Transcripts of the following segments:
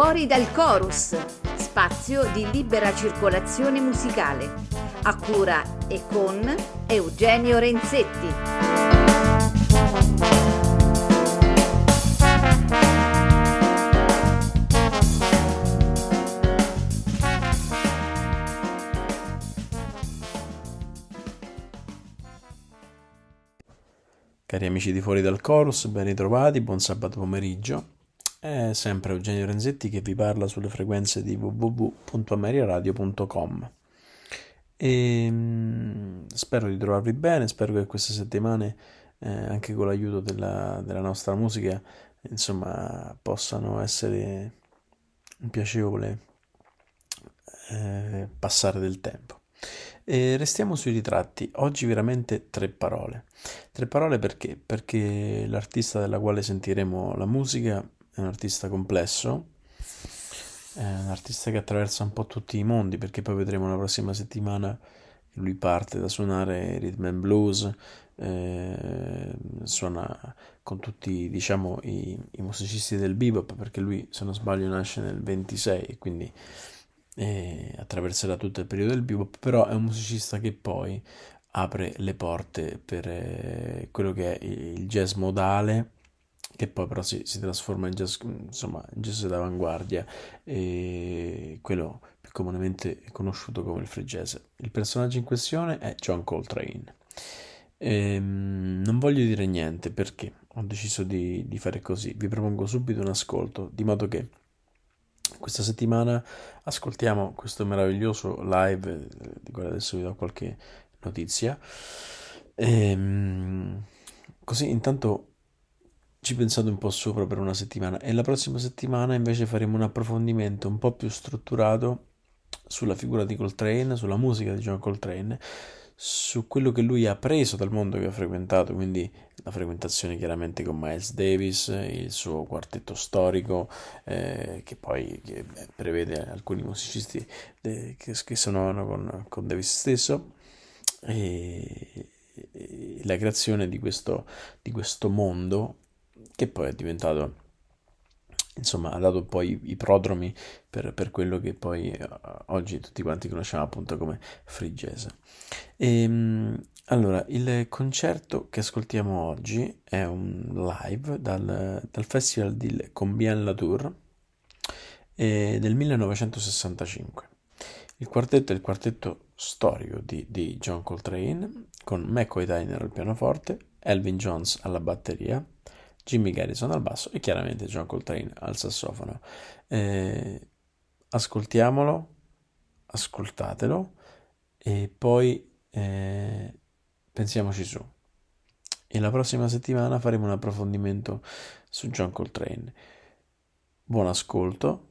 Fuori dal Chorus, spazio di libera circolazione musicale, a cura e con Eugenio Renzetti. Cari amici di Fuori dal Chorus, ben ritrovati, buon sabato pomeriggio. È sempre Eugenio Renzetti che vi parla sulle frequenze di www.ameriaradio.com. E mm, spero di trovarvi bene, spero che queste settimane, eh, anche con l'aiuto della, della nostra musica, insomma, possano essere un piacevole eh, passare del tempo. E restiamo sui ritratti, oggi veramente tre parole. Tre parole perché? Perché l'artista della quale sentiremo la musica è un artista complesso, è un artista che attraversa un po' tutti i mondi, perché poi vedremo la prossima settimana che lui parte da suonare rhythm and blues, eh, suona con tutti diciamo i, i musicisti del bebop, perché lui se non sbaglio nasce nel 26 e quindi e attraverserà tutto il periodo del bebop, però è un musicista che poi apre le porte per eh, quello che è il jazz modale, che poi però si, si trasforma in jazz, insomma, in jazz d'avanguardia, e quello più comunemente conosciuto come il free jazz. Il personaggio in questione è John Coltrane. Ehm, non voglio dire niente perché ho deciso di, di fare così. Vi propongo subito un ascolto, di modo che questa settimana ascoltiamo questo meraviglioso live di cui adesso vi do qualche notizia. Ehm, così intanto ci pensate un po' sopra per una settimana e la prossima settimana invece faremo un approfondimento un po' più strutturato sulla figura di Coltrane, sulla musica di John Coltrane su quello che lui ha preso dal mondo che ha frequentato, quindi la frequentazione chiaramente con Miles Davis, il suo quartetto storico eh, che poi che prevede alcuni musicisti de, che, che suonano con, con Davis stesso e, e la creazione di questo, di questo mondo che poi è diventato insomma ha dato poi i prodromi per, per quello che poi uh, oggi tutti quanti conosciamo appunto come free jazz. E, ehm, allora, il concerto che ascoltiamo oggi è un live dal, dal festival di Combien La Tour eh, del 1965. Il quartetto è il quartetto storico di, di John Coltrane con McCoy Tyner al pianoforte, Elvin Jones alla batteria, Jimmy Garrison al basso e chiaramente John Coltrane al sassofono. Eh, ascoltiamolo, ascoltatelo e poi eh, pensiamoci su. E la prossima settimana faremo un approfondimento su John Coltrane. Buon ascolto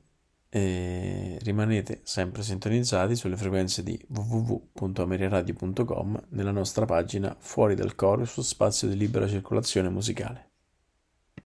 e rimanete sempre sintonizzati sulle frequenze di www.ameriaradio.com nella nostra pagina Fuori dal Chorus, spazio di libera circolazione musicale.